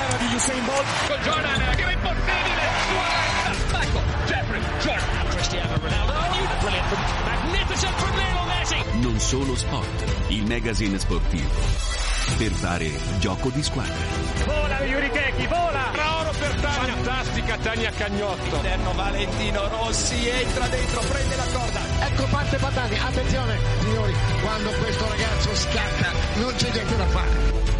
l'era di Usain Bolt. Con Jordan, che è impossibile. Michael, Jeffrey, Jordan. Cristiano Ronaldo. Brilliant from, magnificent from Lionel Messi. Non solo sport, il magazine sportivo. Per dare gioco di squadra. Vola Yuri Keki, vola. Oro per Tania. Fantastica Tania Cagnotto. Interno Valentino Rossi entra dentro, prende la corda. Ecco parte Patani, attenzione signori, quando questo ragazzo scatta non c'è niente da fare.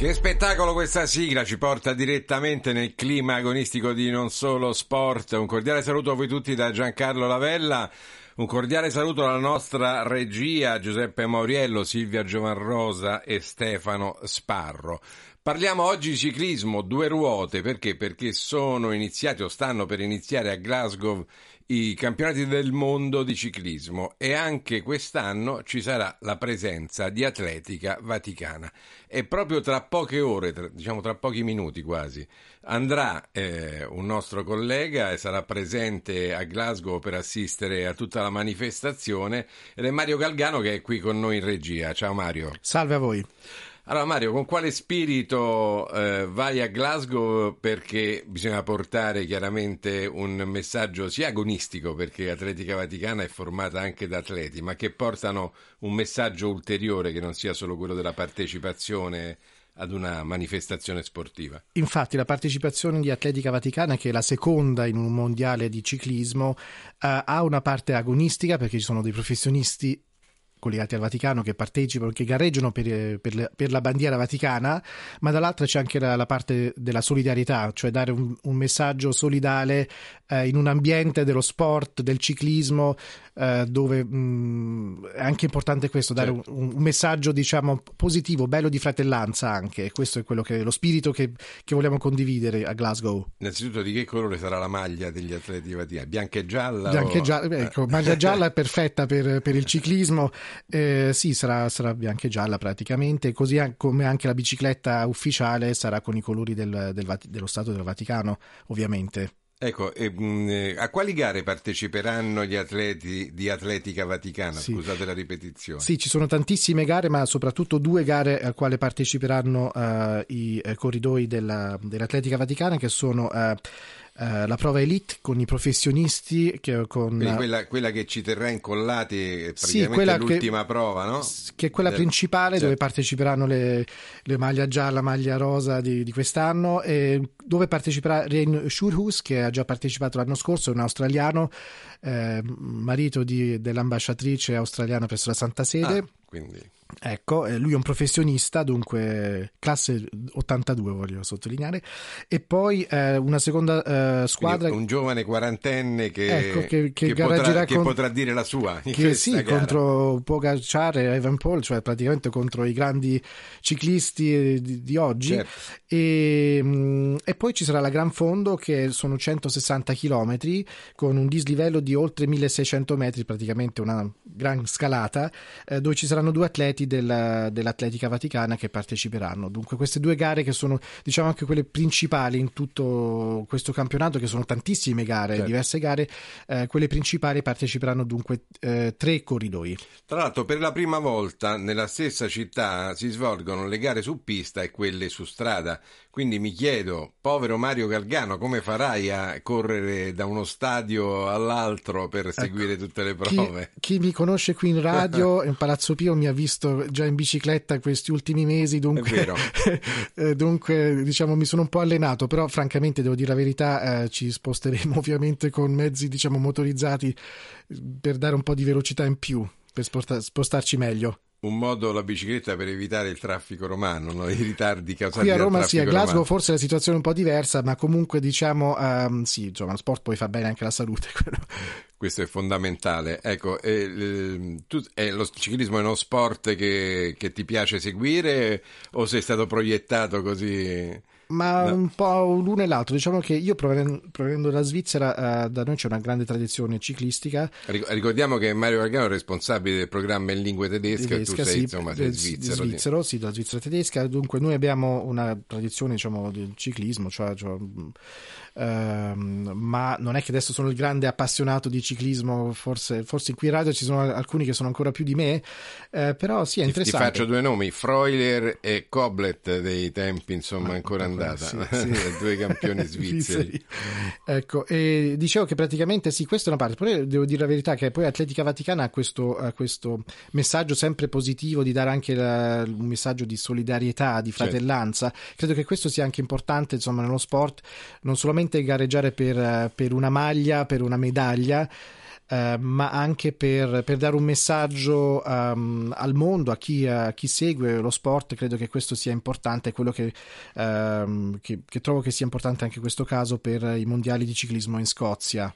Che spettacolo questa sigla ci porta direttamente nel clima agonistico di Non Solo Sport. Un cordiale saluto a voi tutti da Giancarlo Lavella. Un cordiale saluto alla nostra regia Giuseppe Mauriello, Silvia Giovanrosa e Stefano Sparro. Parliamo oggi di ciclismo, due ruote, perché? Perché sono iniziati o stanno per iniziare a Glasgow i campionati del mondo di ciclismo e anche quest'anno ci sarà la presenza di Atletica Vaticana e proprio tra poche ore, tra, diciamo tra pochi minuti quasi, andrà eh, un nostro collega e sarà presente a Glasgow per assistere a tutta la manifestazione ed è Mario Galgano che è qui con noi in regia. Ciao Mario. Salve a voi. Allora Mario, con quale spirito eh, vai a Glasgow? Perché bisogna portare chiaramente un messaggio sia agonistico, perché Atletica Vaticana è formata anche da atleti, ma che portano un messaggio ulteriore che non sia solo quello della partecipazione ad una manifestazione sportiva. Infatti la partecipazione di Atletica Vaticana, che è la seconda in un mondiale di ciclismo, eh, ha una parte agonistica perché ci sono dei professionisti collegati al Vaticano che partecipano, che gareggiano per, per, per, la bandiera vaticana, ma dall'altra c'è anche la, la parte della solidarietà, cioè dare un, un messaggio solidale eh, in un ambiente dello sport, del ciclismo, eh, dove mh, è anche importante questo, dare certo. un, un, messaggio diciamo positivo, bello di fratellanza anche, questo è quello che, lo spirito che, che vogliamo condividere a Glasgow. Innanzitutto di che colore sarà la maglia degli atleti vaticani? Bianca e gialla? Bianca o... e gialla, ecco, maglia gialla è perfetta per, per il ciclismo. Eh, sì, sarà, sarà bianca e gialla praticamente, così come anche la bicicletta ufficiale sarà con i colori del, del, dello Stato del Vaticano, ovviamente. Ecco, eh, a quali gare parteciperanno gli atleti di Atletica Vaticana? Sì. Scusate la ripetizione. Sì, ci sono tantissime gare, ma soprattutto due gare a quale parteciperanno uh, i uh, corridoi della, dell'Atletica Vaticana, che sono uh, Uh, la prova elite con i professionisti che con quella, quella, che ci terrà incollati praticamente sì, l'ultima che, prova no? che è quella Del... principale certo. dove parteciperanno le, le, maglia gialla maglia rosa di, di quest'anno e dove parteciperà Rain Shurhus che ha già partecipato l'anno scorso è un australiano eh, marito di, dell'ambasciatrice australiana presso la Santa Sede ah, quindi Ecco, lui è un professionista, dunque classe 82 voglio sottolineare, e poi eh, una seconda eh, squadra... Quindi un giovane quarantenne che, ecco, che, che, che, potrà, con... potrà, dire la sua. Che sì, gara. contro Pogacar e Evan Paul, cioè praticamente contro i grandi ciclisti di, di oggi. Certo. E, mm, e, poi ci sarà la Gran Fondo che sono 160 km con un dislivello di oltre 1600 metri, praticamente una gran scalata, eh, dove ci saranno due atleti atleti della, dell'Atletica Vaticana che parteciperanno. Dunque queste due gare che sono diciamo anche quelle principali in tutto questo campionato, che sono tantissime gare, certo. diverse gare, eh, quelle principali parteciperanno dunque eh, tre corridoi. Tra l'altro per la prima volta nella stessa città si svolgono le gare su pista e quelle su strada, quindi mi chiedo, povero Mario Galgano, come farai a correre da uno stadio all'altro per ecco, seguire tutte le prove? Chi, chi mi conosce qui in radio, in Palazzo Pio, mi ha visto già in bicicletta questi ultimi mesi, dunque, eh, dunque diciamo, mi sono un po' allenato, però francamente devo dire la verità, eh, ci sposteremo ovviamente con mezzi diciamo, motorizzati per dare un po' di velocità in più, per spostarci meglio un modo la bicicletta per evitare il traffico romano, no? i ritardi causati Qui a Roma sì, a Glasgow romano. forse la situazione è un po' diversa, ma comunque diciamo um, sì, insomma, lo sport poi fa bene anche alla salute. Questo è fondamentale. Ecco, eh, tu, eh, lo ciclismo è uno sport che, che, ti piace seguire o sei stato proiettato così Ma No. un po' l'uno e l'altro. Diciamo che io proven- provenendo dalla Svizzera, eh, da noi c'è una grande tradizione ciclistica. Ric- Ricordiamo che Mario Gargano è responsabile del programma in lingua tedesca, e tu tedesca, sei, sì, insomma, sei eh, svizzero. svizzero, sì, della Svizzera tedesca. Dunque, noi abbiamo una tradizione, diciamo, del ciclismo, cioè, cioè, mh, ehm, ma non è che adesso sono il grande appassionato di ciclismo, forse, forse qui in radio ci sono alcuni che sono ancora più di me, eh, però sì, è Ti, ti interessante. faccio due nomi, Freuler e Koblet dei tempi, insomma, ancora Andata. sì, sì. due campioni svizzeri. Ecco, e dicevo che praticamente sì, questa è una parte. Poi devo dire la verità che poi Atletica Vaticana ha questo, ha questo messaggio sempre positivo di dare anche la- un messaggio di solidarietà, di fratellanza. Credo che questo sia anche importante, insomma, nello sport, non solamente gareggiare per, per una maglia, per una medaglia. Eh, ma anche per, per dare un messaggio ehm, al mondo, a chi, a chi segue lo sport, credo che questo sia importante, quello che, ehm, che, che trovo che sia importante anche in questo caso per i mondiali di ciclismo in Scozia.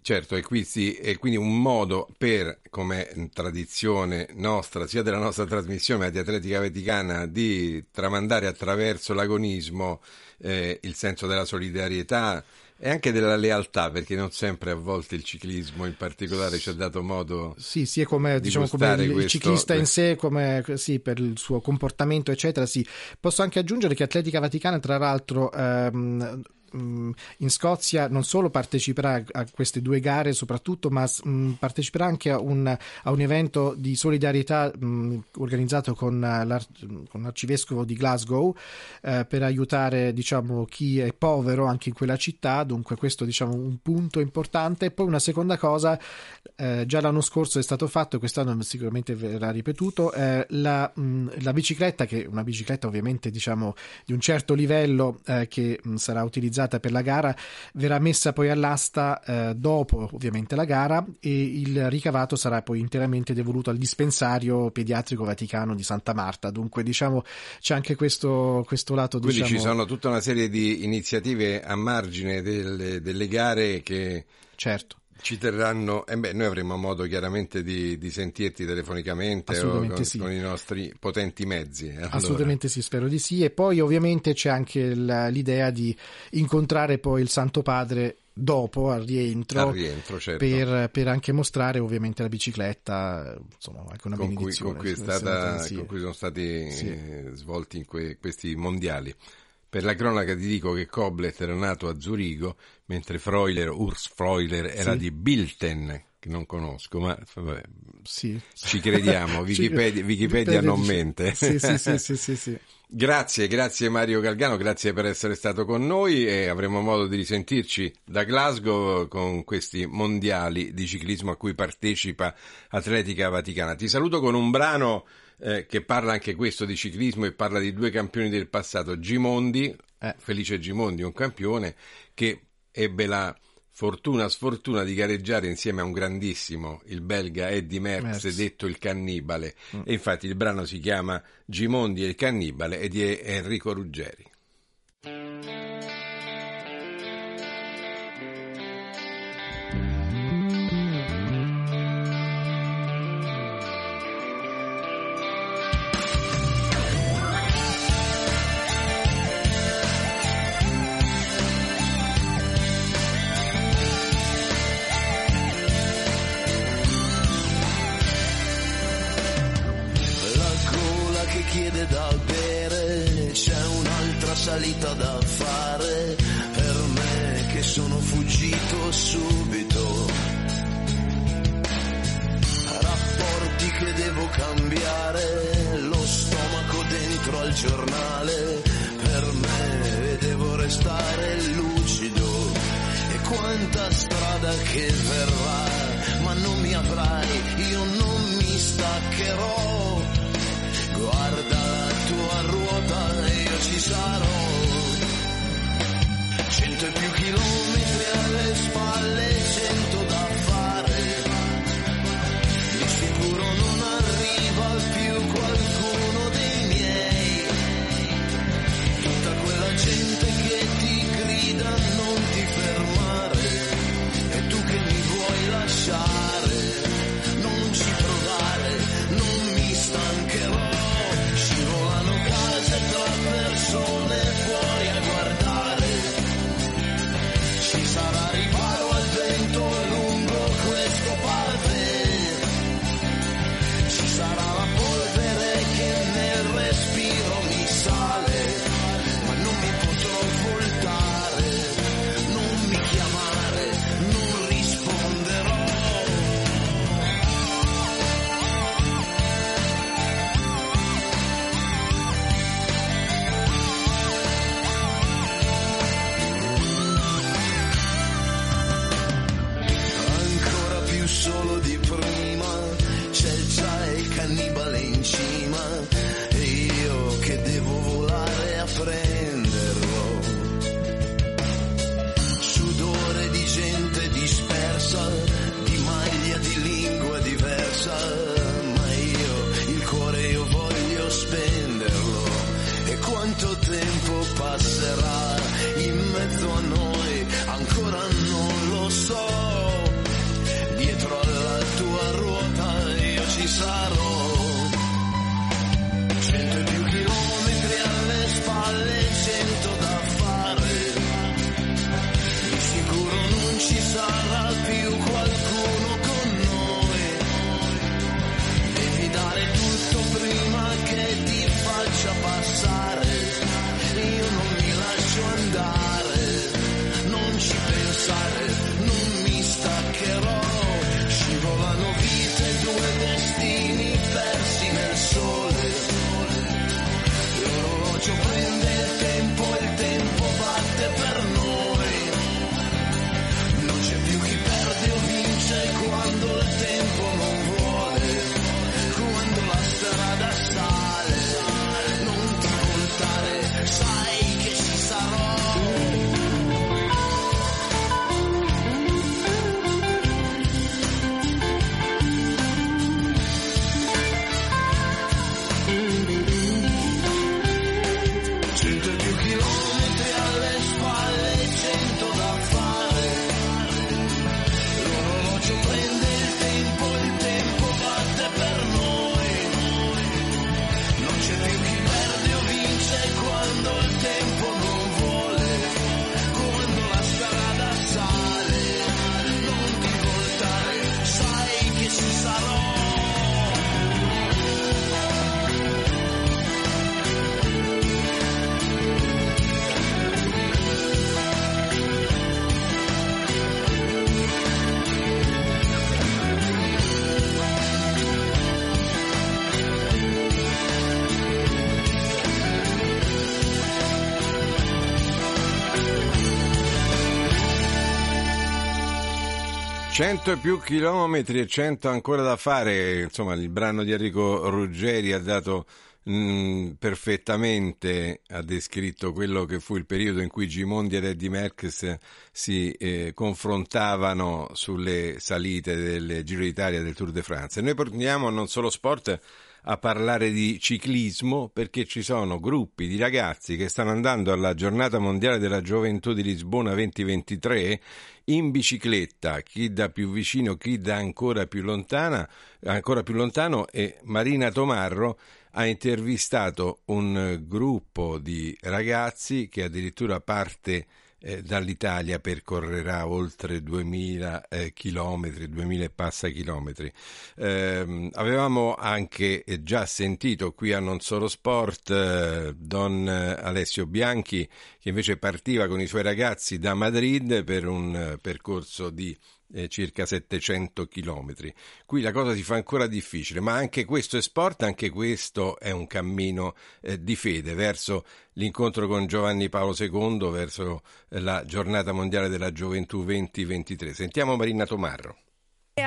Certo, e quindi, e quindi un modo per, come tradizione nostra, sia della nostra trasmissione, ma di Atletica Vaticana, di tramandare attraverso l'agonismo eh, il senso della solidarietà e anche della lealtà, perché non sempre a volte il ciclismo in particolare ci ha dato modo Sì, sì, come, di diciamo, come il, questo- ciclista in sé, come, sì, per il suo comportamento, eccetera. Sì. Posso anche aggiungere che Atletica Vaticana, tra l'altro, ehm, in Scozia non solo parteciperà a queste due gare soprattutto, ma mh, parteciperà anche a un, a un evento di solidarietà mh, organizzato con, eh, con l'arcivescovo di Glasgow eh, per aiutare diciamo, chi è povero anche in quella città, dunque questo diciamo un punto importante. Poi una seconda cosa, eh, già l'anno scorso è stato fatto, quest'anno sicuramente verrà ripetuto, eh, la, mh, la bicicletta, che è una bicicletta ovviamente diciamo di un certo livello eh, che mh, sarà utilizzata per la gara, verrà messa poi all'asta eh, dopo ovviamente la gara e il ricavato sarà poi interamente devoluto al dispensario pediatrico vaticano di Santa Marta. Dunque diciamo c'è anche questo, questo lato Quindi diciamo, ci sono tutta una serie di iniziative a margine delle, delle gare che certo. Ci terranno. E beh, noi avremo modo chiaramente di, di sentirti telefonicamente con, sì. con i nostri potenti mezzi. eh, allora. Assolutamente sì, spero di sì. E poi ovviamente c'è anche la- l'idea di incontrare poi il Santo Padre dopo al rientro. Al rientro, certo. Per, per anche mostrare ovviamente la bicicletta, insomma, anche una con cui, benedizione. con cui è deve essere stata- con cui sono stati Sì. eh, svolti in que- questi mondiali. Per la cronaca ti dico che Koblet era nato a Zurigo, mentre Freuler, Urs Freuler, era Sì. di Bilten, che non conosco, ma vabbè, Sì. ci crediamo, Wikipedia, Wikipedia non dice- mente. Sì, sì, sì, sì, sì, sì. Grazie, grazie Mario Galgano, grazie per essere stato con noi e avremo modo di risentirci da Glasgow con questi mondiali di ciclismo a cui partecipa Atletica Vaticana. Ti saluto con un brano eh, che parla anche questo di ciclismo e parla di due campioni del passato, Gimondi, Eh. Felice Gimondi, un campione che ebbe la fortuna sfortuna di gareggiare insieme a un grandissimo, il belga Eddie Merckx, Merckx. detto il cannibale. E infatti il brano si chiama Gimondi e il cannibale ed è Enrico Ruggeri. Strada che verrà, ma non mi avrai, io non mi staccherò. Guarda la tua ruota e io ci sarò. Cento e più chilometri alle spalle, cento shot. 100 e più chilometri e 100 ancora da fare, insomma il brano di Enrico Ruggeri ha dato mh, perfettamente, ha descritto quello che fu il periodo in cui Gimondi ed Eddie Merckx si eh, confrontavano sulle salite del Giro d'Italia del Tour de France. E noi portiamo non solo sport a parlare di ciclismo perché ci sono gruppi di ragazzi che stanno andando alla giornata mondiale della gioventù di Lisbona 2023 in bicicletta, chi da più vicino, chi da ancora più lontana, ancora più lontano e Marina Tomarro ha intervistato un gruppo di ragazzi che addirittura parte eh, dall'Italia percorrerà oltre 2000 eh, chilometri, 2000 e passa chilometri. Eh, avevamo anche già sentito qui a Non Solo Sport eh, Don Alessio Bianchi che invece partiva con i suoi ragazzi da Madrid per un eh, percorso di eh, circa 700 chilometri. Qui la cosa si fa ancora difficile, ma anche questo è sport, anche questo è un cammino eh, di fede verso l'incontro con Giovanni Paolo II, verso eh, la giornata mondiale della gioventù 2023. Sentiamo Marina Tomarro.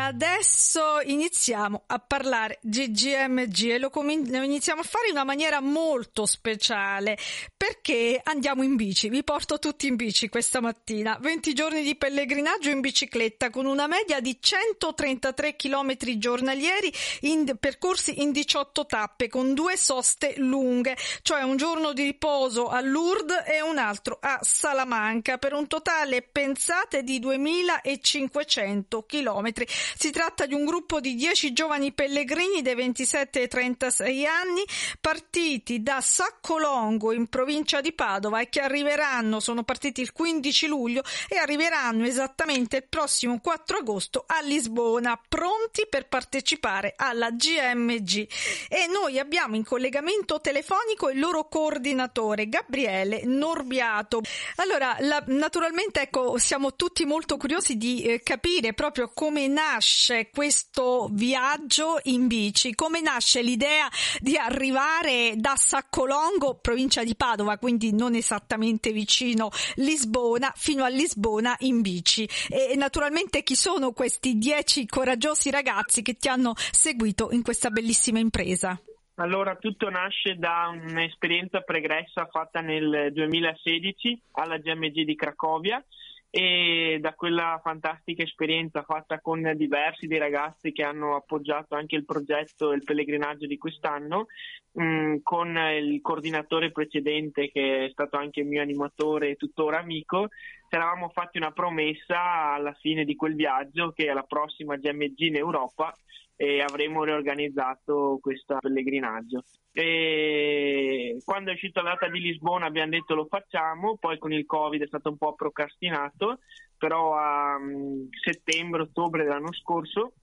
Adesso iniziamo a parlare di GMG e lo, lo iniziamo a fare in una maniera molto speciale perché andiamo in bici. Vi porto tutti in bici questa mattina. 20 giorni di pellegrinaggio in bicicletta con una media di 133 km giornalieri in percorsi in 18 tappe con due soste lunghe, cioè un giorno di riposo a Lourdes e un altro a Salamanca per un totale pensate di 2500 km. Si tratta di un gruppo di 10 giovani pellegrini dai 27 ai 36 anni partiti da Saccolongo in provincia di Padova e che arriveranno, sono partiti il 15 luglio e arriveranno esattamente il prossimo 4 agosto a Lisbona, pronti per partecipare alla GMG. E noi abbiamo in collegamento telefonico il loro coordinatore Gabriele Norbiato. Allora, la, naturalmente ecco, siamo tutti molto curiosi di eh, capire proprio come nasce questo viaggio in bici, come nasce l'idea di arrivare da Saccolongo, provincia di Padova, quindi non esattamente vicino Lisbona, fino a Lisbona in bici. E naturalmente chi sono questi dieci coraggiosi ragazzi che ti hanno seguito in questa bellissima impresa? Allora, tutto nasce da un'esperienza pregressa fatta nel 2016 alla GMG di Cracovia e da quella fantastica esperienza fatta con diversi dei ragazzi che hanno appoggiato anche il progetto e il pellegrinaggio di quest'anno, mh, mm, con il coordinatore precedente che è stato anche mio animatore e tuttora amico, ci eravamo fatti una promessa alla fine di quel viaggio che alla prossima GMG in Europa e avremo riorganizzato questo pellegrinaggio. E quando è uscita la data di Lisbona abbiamo detto lo facciamo, poi con il Covid è stato un po' procrastinato, però a um, settembre-ottobre dell'anno scorso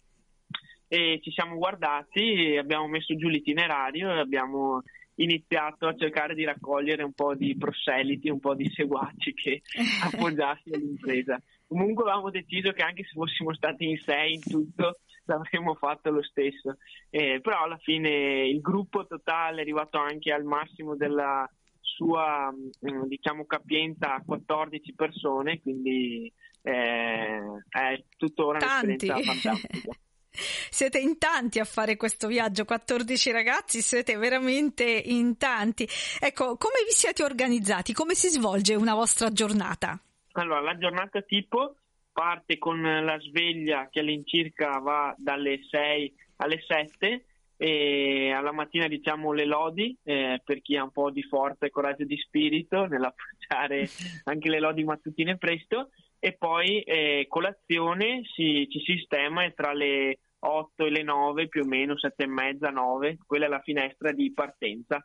ci siamo guardati abbiamo messo giù l'itinerario e abbiamo iniziato a cercare di raccogliere un po' di proseliti, un po' di seguaci che appoggiassero l'impresa. Comunque avevamo deciso che anche se fossimo stati in sei in tutto l'avremmo fatto lo stesso, eh, però alla fine il gruppo totale è arrivato anche al massimo della sua mm, diciamo capienza a 14 persone, quindi eh, è tuttora Tanti. un'esperienza fantastica. Siete in tanti a fare questo viaggio, 14 ragazzi, siete veramente in tanti. Ecco, come vi siete organizzati? Come si svolge una vostra giornata? Allora, la giornata tipo parte con la sveglia che all'incirca va dalle 6 alle 7 e alla mattina diciamo le lodi eh, per chi ha un po' di forza e coraggio di spirito nell'appoggiare anche le lodi mattutine presto e poi eh, colazione si, ci sistema e tra le 8 e le 9 più o meno, 7 e mezza, 9, quella è la finestra di partenza.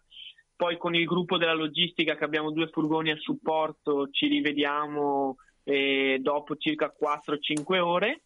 Poi con il gruppo della logistica che abbiamo due furgoni a supporto ci rivediamo eh, dopo circa 4-5 ore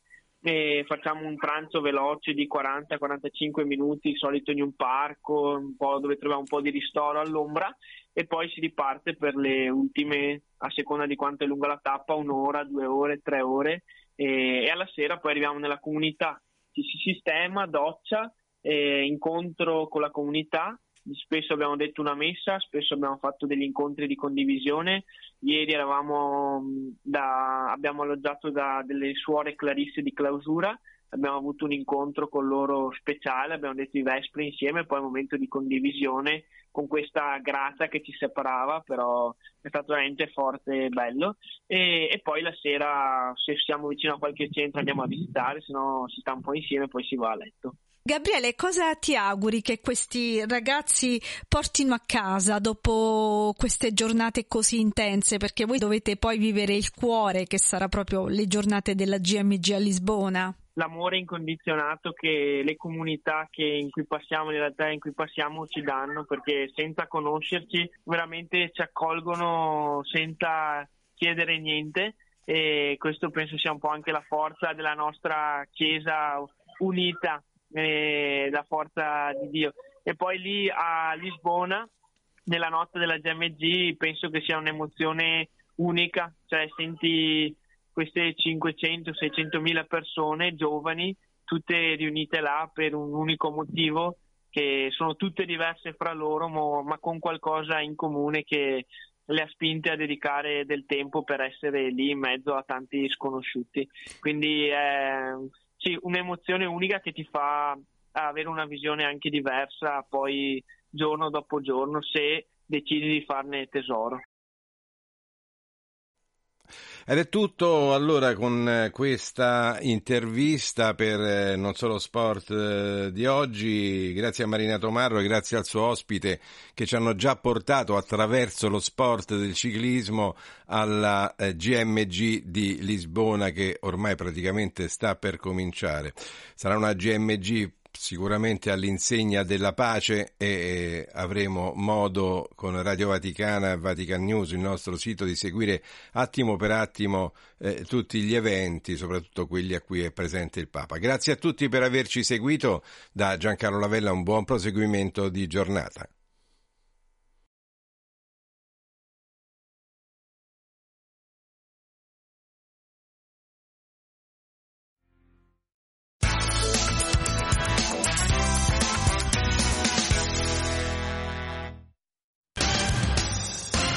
facciamo un pranzo veloce di 40-45 minuti, solito in un parco, un dove troviamo un po' di ristoro all'ombra e poi si riparte per le ultime, a seconda di quanto è lunga la tappa, un'ora, due ore, tre ore e, e alla sera poi arriviamo nella comunità sistema, doccia, eh, incontro con la comunità, spesso abbiamo detto una messa, spesso abbiamo fatto degli incontri di condivisione, ieri eravamo da, abbiamo alloggiato da delle suore clarisse di clausura, abbiamo avuto un incontro con loro speciale, abbiamo detto i Vespri insieme, poi un momento di condivisione con questa grata che ci separava, però è stato veramente forte e bello. E, e, poi la sera, se siamo vicino a qualche centro, andiamo a visitare, se no si sta un po' insieme e poi si va a letto. Gabriele, cosa ti auguri che questi ragazzi portino a casa dopo queste giornate così intense? Perché voi dovete poi vivere il cuore, che sarà proprio le giornate della GMG a Lisbona l'amore incondizionato che le comunità che in cui passiamo, le realtà in cui passiamo ci danno, perché senza conoscerci veramente ci accolgono senza chiedere niente e questo penso sia un po' anche la forza della nostra Chiesa unita, eh, la forza di Dio. E poi lì a Lisbona, nella notte della GMG, penso che sia un'emozione unica, cioè senti queste 500-600 mila persone giovani, tutte riunite là per un unico motivo, che sono tutte diverse fra loro, ma con qualcosa in comune che le ha spinte a dedicare del tempo per essere lì in mezzo a tanti sconosciuti. Quindi è sì, un'emozione unica che ti fa avere una visione anche diversa poi giorno dopo giorno se decidi di farne tesoro. Ed è tutto allora con eh, questa intervista per eh, Non Solo Sport eh, di oggi. Grazie a Marina Tomarro e grazie al suo ospite che ci hanno già portato attraverso lo sport del ciclismo alla GMG di Lisbona che ormai praticamente sta per cominciare. Sarà una GMG sicuramente all'insegna della pace e avremo modo con Radio Vaticana e Vatican News, il nostro sito, di seguire attimo per attimo eh, tutti gli eventi, soprattutto quelli a cui è presente il Papa. Grazie a tutti per averci seguito. Da Giancarlo Lavella un buon proseguimento di giornata.